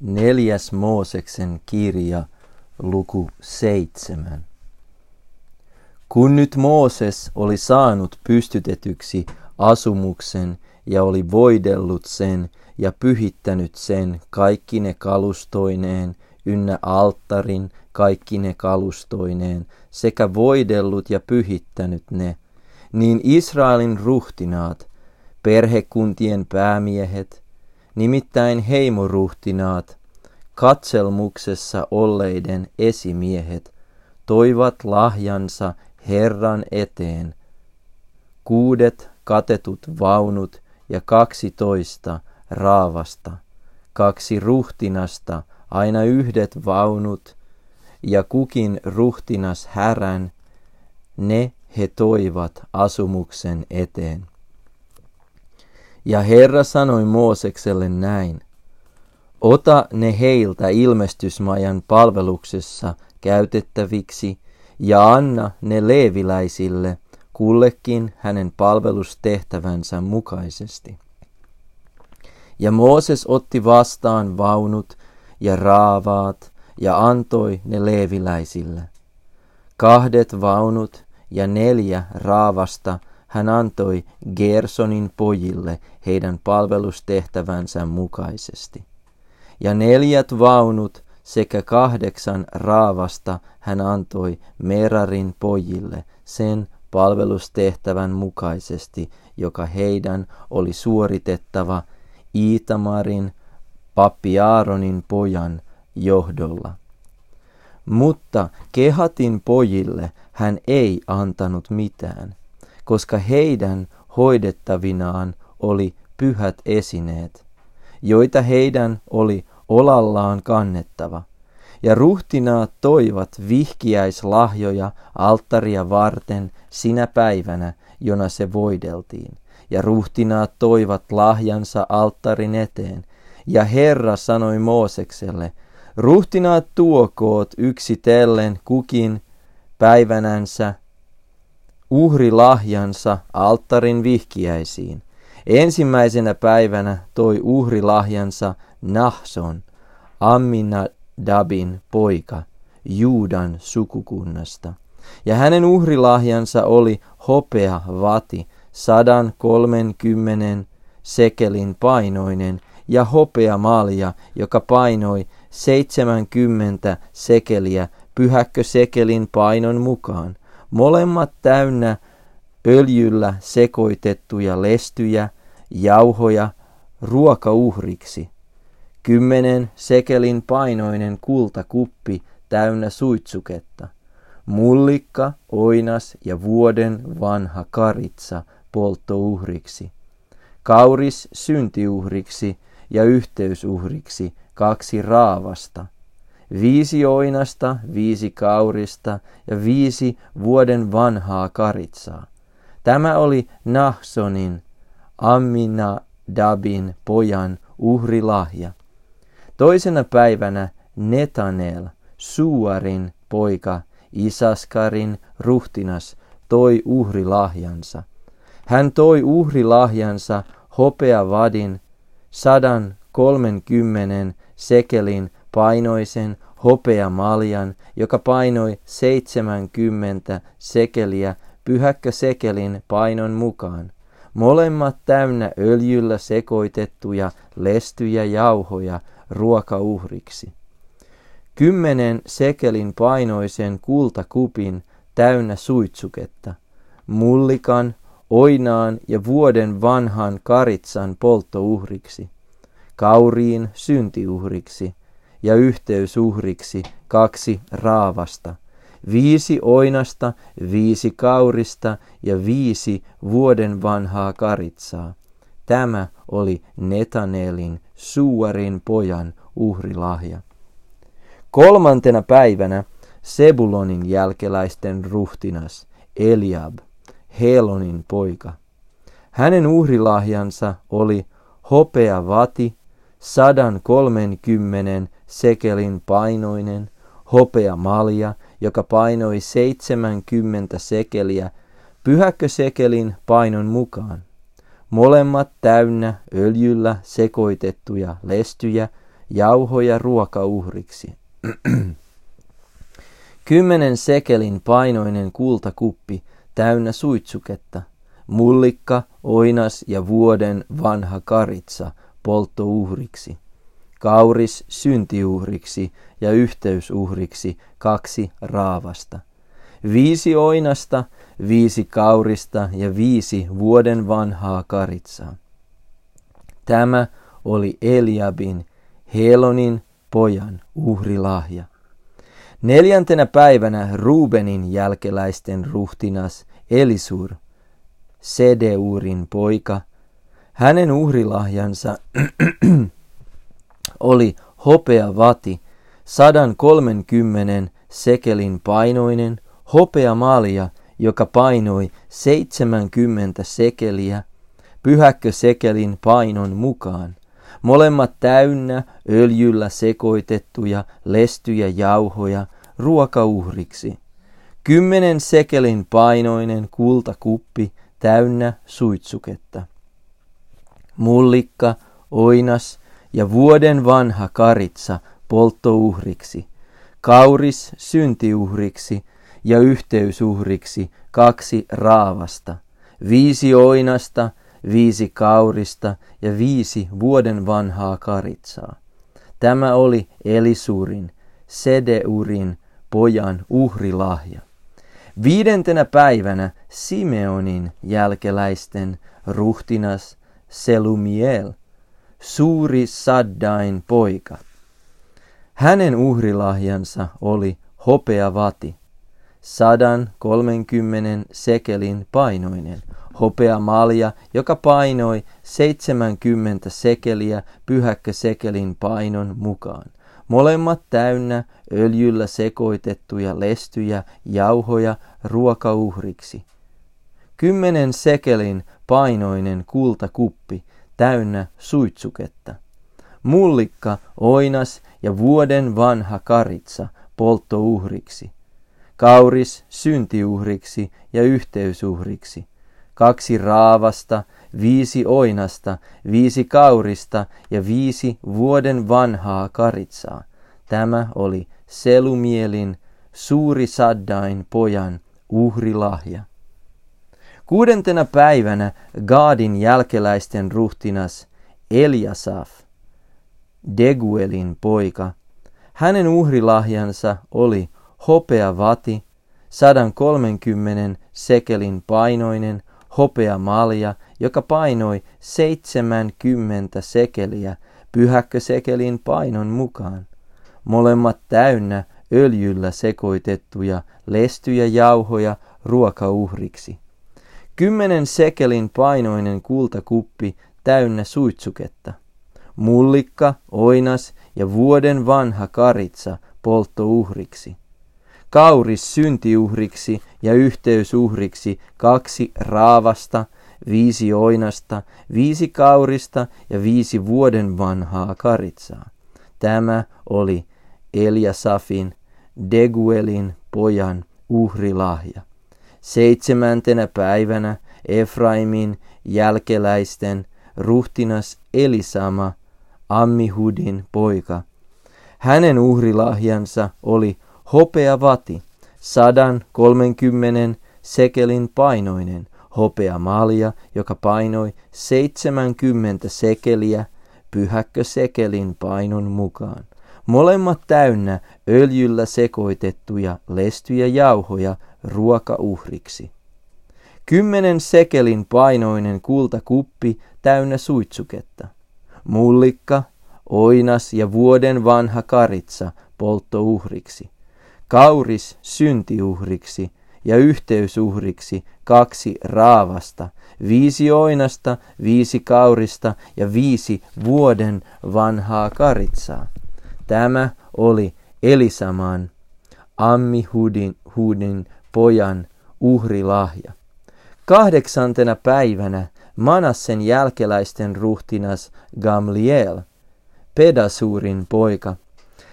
Neljäs Mooseksen kirja, luku seitsemän. Kun nyt Mooses oli saanut pystytetyksi asumuksen ja oli voidellut sen ja pyhittänyt sen kaikki ne kalustoineen, ynnä alttarin kaikki ne kalustoineen, sekä voidellut ja pyhittänyt ne, niin Israelin ruhtinaat, perhekuntien päämiehet, nimittäin heimoruhtinaat, katselmuksessa olleiden esimiehet, toivat lahjansa Herran eteen, kuudet katetut vaunut ja kaksitoista raavasta, kaksi ruhtinasta, aina yhdet vaunut, ja kukin ruhtinas härän, ne he toivat asumuksen eteen. Ja Herra sanoi Moosekselle näin, ota ne heiltä ilmestysmajan palveluksessa käytettäviksi ja anna ne leeviläisille kullekin hänen palvelustehtävänsä mukaisesti. Ja Mooses otti vastaan vaunut ja raavaat ja antoi ne leeviläisille. Kahdet vaunut ja neljä raavasta hän antoi Gersonin pojille heidän palvelustehtävänsä mukaisesti. Ja neljät vaunut sekä kahdeksan raavasta hän antoi Merarin pojille sen palvelustehtävän mukaisesti, joka heidän oli suoritettava Iitamarin, pappi Aaronin pojan johdolla. Mutta Kehatin pojille hän ei antanut mitään, koska heidän hoidettavinaan oli pyhät esineet, joita heidän oli olallaan kannettava. Ja ruhtinaat toivat vihkiäislahjoja alttaria varten sinä päivänä, jona se voideltiin. Ja ruhtinaat toivat lahjansa alttarin eteen. Ja Herra sanoi Moosekselle, ruhtinaat tuokoot yksitellen kukin päivänänsä uhrilahjansa alttarin vihkiäisiin. Ensimmäisenä päivänä toi uhrilahjansa Nahson, Amminadabin poika, Juudan sukukunnasta. Ja hänen uhrilahjansa oli hopea vati, sadan kolmenkymmenen sekelin painoinen, ja hopea malja, joka painoi seitsemänkymmentä sekeliä pyhäkkö sekelin painon mukaan. Molemmat täynnä öljyllä sekoitettuja lestyjä, jauhoja, ruokauhriksi. Kymmenen sekelin painoinen kultakuppi täynnä suitsuketta. Mullikka, oinas ja vuoden vanha karitsa polttouhriksi. Kauris syntiuhriksi ja yhteysuhriksi kaksi raavasta. Viisi oinasta, viisi kaurista ja viisi vuoden vanhaa karitsaa. Tämä oli Nahsonin, Amminadabin pojan uhrilahja. Toisena päivänä Netanel, Suarin poika, Isaskarin ruhtinas, toi uhrilahjansa. Hän toi uhrilahjansa hopeavadin sadan kolmenkymmenen sekelin painoisen hopeamaljan, joka painoi seitsemänkymmentä sekeliä pyhäkkä sekelin painon mukaan. Molemmat täynnä öljyllä sekoitettuja lestyjä jauhoja ruokauhriksi. Kymmenen sekelin painoisen kultakupin täynnä suitsuketta, mullikan, oinaan ja vuoden vanhan karitsan polttouhriksi, kauriin syntiuhriksi ja yhteysuhriksi kaksi raavasta, viisi oinasta, viisi kaurista ja viisi vuoden vanhaa karitsaa. Tämä oli Netanelin Suuarin pojan uhrilahja. Kolmantena päivänä Sebulonin jälkeläisten ruhtinas Eliab, Helonin poika. Hänen uhrilahjansa oli hopea vati, sadan kolmenkymmenen sekelin painoinen, hopea malja, joka painoi seitsemänkymmentä sekeliä, pyhäkkösekelin painon mukaan? Molemmat täynnä öljyllä sekoitettuja lestyjä, jauhoja ruokauhriksi. Kymmenen sekelin painoinen kultakuppi täynnä suitsuketta, mullikka, oinas ja vuoden vanha karitsa polttouhriksi, kauris syntiuhriksi ja yhteysuhriksi kaksi raavasta, viisi oinasta, viisi kaurista ja viisi vuoden vanhaa karitsaa. Tämä oli Eliabin, Helonin pojan uhrilahja. Neljäntenä päivänä Rubenin jälkeläisten ruhtinas Elisur, Sedeurin poika, hänen uhrilahjansa oli hopea vati, 130 sekelin painoinen, hopea malja, joka painoi 70 sekeliä, pyhäkkö sekelin painon mukaan. Molemmat täynnä öljyllä sekoitettuja lestyjä jauhoja ruokauhriksi. Kymmenen sekelin painoinen kultakuppi täynnä suitsuketta. Mullikka, oinas ja vuoden vanha karitsa polttouhriksi. Kauris syntiuhriksi ja yhteysuhriksi kaksi raavasta. Viisi oinasta viisi kaurista ja viisi vuoden vanhaa karitsaa. Tämä oli Elisurin, Sedeurin pojan uhrilahja. Viidentenä päivänä Simeonin jälkeläisten ruhtinas Selumiel, suuri Saddain poika. Hänen uhrilahjansa oli hopea vati, sadan kolmenkymmenen sekelin painoinen, hopea malja, joka painoi 70 sekeliä pyhäkkösekelin painon mukaan. Molemmat täynnä öljyllä sekoitettuja lestyjä, jauhoja ruokauhriksi. Kymmenen sekelin painoinen kultakuppi täynnä suitsuketta. Mullikka, oinas ja vuoden vanha karitsa polttouhriksi. Kauris syntiuhriksi ja yhteysuhriksi kaksi raavasta, viisi oinasta, viisi kaurista ja viisi vuoden vanhaa karitsaa. Tämä oli Selumielin, suuri Saddain pojan uhrilahja. Kuudentena päivänä Gaadin jälkeläisten ruhtinas Eliasaf, Deguelin poika. Hänen uhrilahjansa oli hopea vati, 130 sekelin painoinen, hopea malja, joka painoi 70 sekeliä pyhäkkösekelin painon mukaan. Molemmat täynnä öljyllä sekoitettuja lestyjä jauhoja ruokauhriksi. Kymmenen sekelin painoinen kultakuppi täynnä suitsuketta. Mullikka, oinas ja vuoden vanha karitsa polttouhriksi kauris syntiuhriksi ja yhteysuhriksi kaksi raavasta, viisi oinasta, viisi kaurista ja viisi vuoden vanhaa karitsaa. Tämä oli Eliasafin, Deguelin pojan uhrilahja. Seitsemäntenä päivänä Efraimin jälkeläisten ruhtinas Elisama, Ammihudin poika. Hänen uhrilahjansa oli hopea vati, sadan kolmenkymmenen sekelin painoinen, hopea malja, joka painoi seitsemänkymmentä sekeliä, pyhäkkö sekelin painon mukaan. Molemmat täynnä öljyllä sekoitettuja lestyjä jauhoja ruokauhriksi. Kymmenen sekelin painoinen kultakuppi täynnä suitsuketta. Mullikka, oinas ja vuoden vanha karitsa polttouhriksi kauris syntiuhriksi ja yhteysuhriksi kaksi raavasta, viisi oinasta, viisi kaurista ja viisi vuoden vanhaa karitsaa. Tämä oli Elisaman, Ammihudin Hudin pojan uhrilahja. Kahdeksantena päivänä Manassen jälkeläisten ruhtinas Gamliel, Pedasurin poika.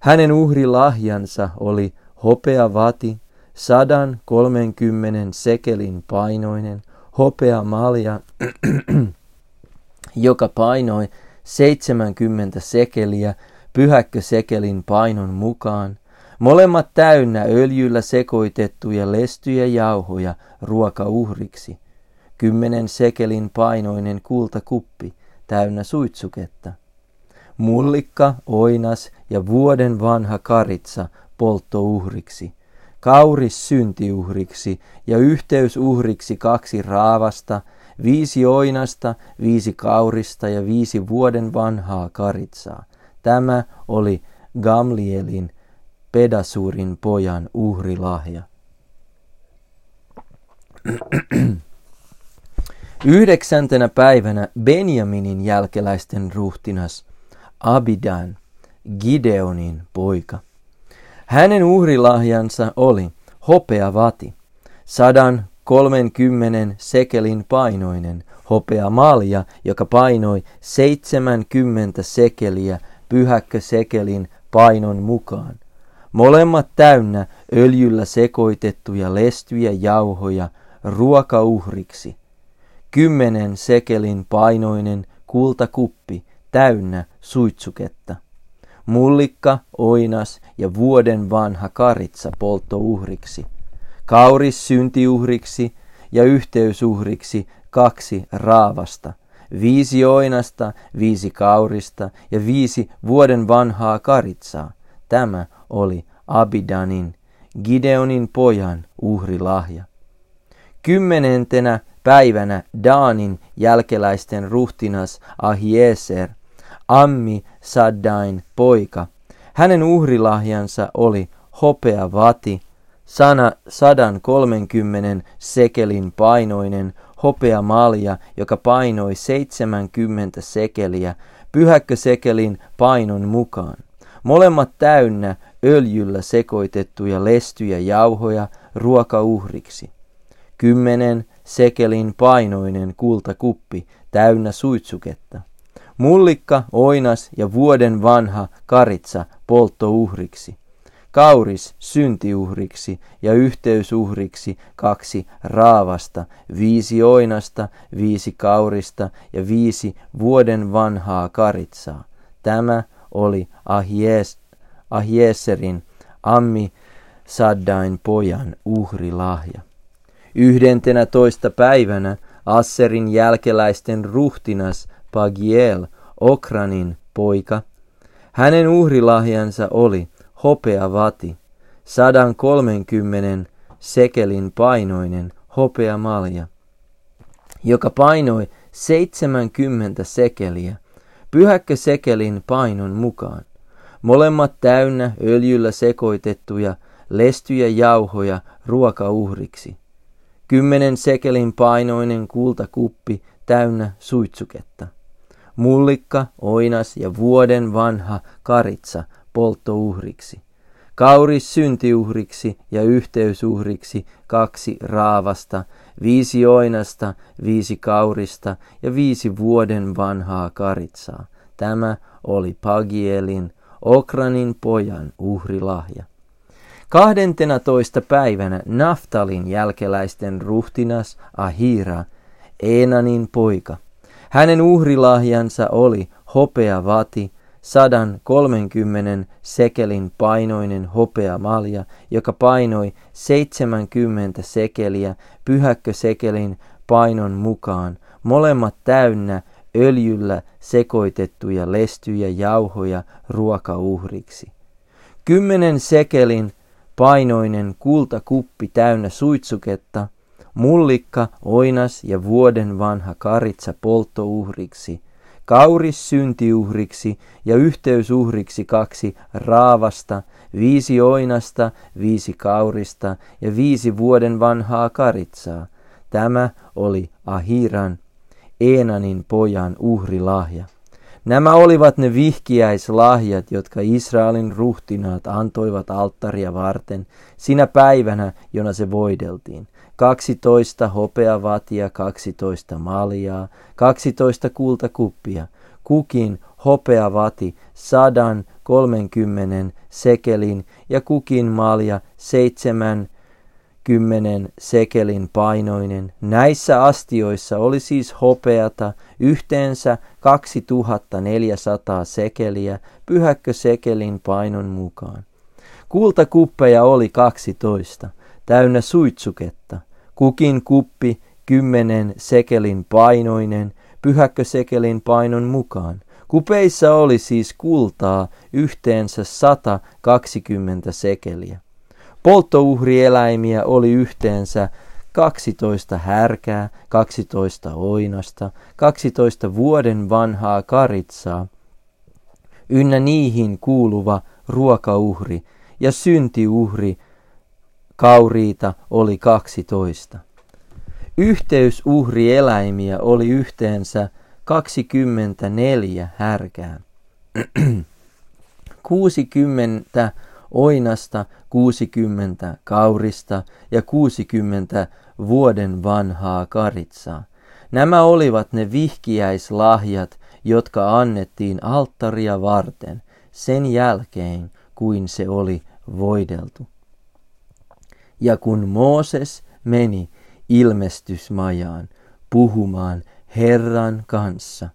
Hänen uhrilahjansa oli hopea vati, sadan kolmenkymmenen sekelin painoinen, hopea malja, joka painoi 70 sekeliä, pyhäkkösekelin painon mukaan, molemmat täynnä öljyllä sekoitettuja lestyjä jauhoja ruokauhriksi, kymmenen sekelin painoinen kultakuppi täynnä suitsuketta, mullikka, oinas ja vuoden vanha karitsa polttouhriksi, kauris syntiuhriksi ja yhteysuhriksi kaksi raavasta, viisi oinasta, viisi kaurista ja viisi vuoden vanhaa karitsaa. Tämä oli Gamlielin Pedasurin pojan uhrilahja. Yhdeksäntenä päivänä Benjaminin jälkeläisten ruhtinas Abidan, Gideonin poika. Hänen uhrilahjansa oli hopea vati, sadan kolmenkymmenen sekelin painoinen hopea malja, joka painoi seitsemänkymmentä sekeliä pyhäkkösekelin painon mukaan. Molemmat täynnä öljyllä sekoitettuja lestyjä jauhoja ruokauhriksi. Kymmenen sekelin painoinen kultakuppi täynnä suitsuketta. Mullikka, oinas ja vuoden vanha karitsa polttouhriksi. Kauris syntiuhriksi ja yhteysuhriksi kaksi raavasta, viisi oinasta, viisi kaurista ja viisi vuoden vanhaa karitsaa. Tämä oli Abidanin, Gideonin pojan uhrilahja. Kymmenentenä päivänä Daanin jälkeläisten ruhtinas Ahieser, Ammi Saddain poika. Hänen uhrilahjansa oli hopea vati, sana sadan kolmenkymmenen sekelin painoinen hopea malja, joka painoi seitsemänkymmentä sekeliä, pyhäkkösekelin painon mukaan. Molemmat täynnä öljyllä sekoitettuja lestyjä jauhoja ruokauhriksi. Kymmenen sekelin painoinen kultakuppi täynnä suitsuketta. Mullikka, oinas ja vuoden vanha karitsa polttouhriksi. Kauris syntiuhriksi ja yhteysuhriksi kaksi raavasta, viisi oinasta, viisi kaurista ja viisi vuoden vanhaa karitsaa. Tämä oli Ahies, Ahieserin Ammi Saddain pojan uhrilahja. Yhdentenä toista päivänä Asserin jälkeläisten ruhtinas Pagiel, Okranin poika. Hänen uhrilahjansa oli hopea vati, sadan kolmenkymmenen sekelin painoinen hopea malja, joka painoi seitsemänkymmentä sekeliä, pyhäkkö sekelin painon mukaan. Molemmat täynnä öljyllä sekoitettuja lestyjä jauhoja ruokauhriksi. Kymmenen sekelin painoinen kultakuppi täynnä suitsuketta. Mullikka, oinas ja vuoden vanha karitsa polttouhriksi. Kauris syntiuhriksi ja yhteysuhriksi kaksi raavasta, viisi oinasta, viisi kaurista ja viisi vuoden vanhaa karitsaa. Tämä oli Pagielin, Okranin pojan uhrilahja. Kahdentena toista päivänä Naftalin jälkeläisten ruhtinas Ahira, Enanin poika. Hänen uhrilahjansa oli hopea vati, sadan kolmenkymmenen sekelin painoinen hopea malja, joka painoi seitsemänkymmentä sekeliä pyhäkkösekelin painon mukaan, molemmat täynnä öljyllä sekoitettuja lestyjä jauhoja ruokauhriksi. Kymmenen sekelin painoinen kultakuppi täynnä suitsuketta, mullikka, oinas ja vuoden vanha karitsa polttouhriksi, kauris syntiuhriksi ja yhteysuhriksi kaksi raavasta, viisi oinasta, viisi kaurista ja viisi vuoden vanhaa karitsaa. Tämä oli Ahiran, Eenanin pojan uhrilahja. Nämä olivat ne vihkiäislahjat, jotka Israelin ruhtinaat antoivat alttaria varten sinä päivänä, jona se voideltiin. 12 hopeavatia, 12 maljaa, 12 kultakuppia, kukin hopeavati sadan kolmenkymmenen sekelin ja kukin malja seitsemän kymmenen sekelin painoinen. Näissä astioissa oli siis hopeata yhteensä 2400 sekeliä pyhäkkö sekelin painon mukaan. Kultakuppeja oli 12, täynnä suitsuketta. Kukin kuppi kymmenen sekelin painoinen, pyhäkkö sekelin painon mukaan. Kupeissa oli siis kultaa yhteensä 120 sekeliä. Polttouhrieläimiä oli yhteensä 12 härkää, 12 oinasta, 12 vuoden vanhaa karitsaa, ynnä niihin kuuluva ruokauhri ja syntiuhri kauriita oli 12. Yhteysuhrieläimiä oli yhteensä 24 härkää. 60 oinasta, 60 kaurista ja 60 vuoden vanhaa karitsaa. Nämä olivat ne vihkiäislahjat, jotka annettiin alttaria varten sen jälkeen, kuin se oli voideltu. Ja kun Mooses meni ilmestysmajaan puhumaan Herran kanssa,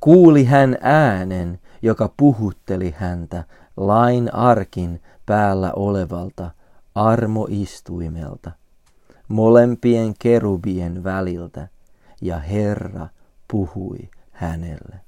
kuuli hän äänen, joka puhutteli häntä lain arkin päällä olevalta armoistuimelta, molempien kerubien väliltä, ja Herra puhui hänelle.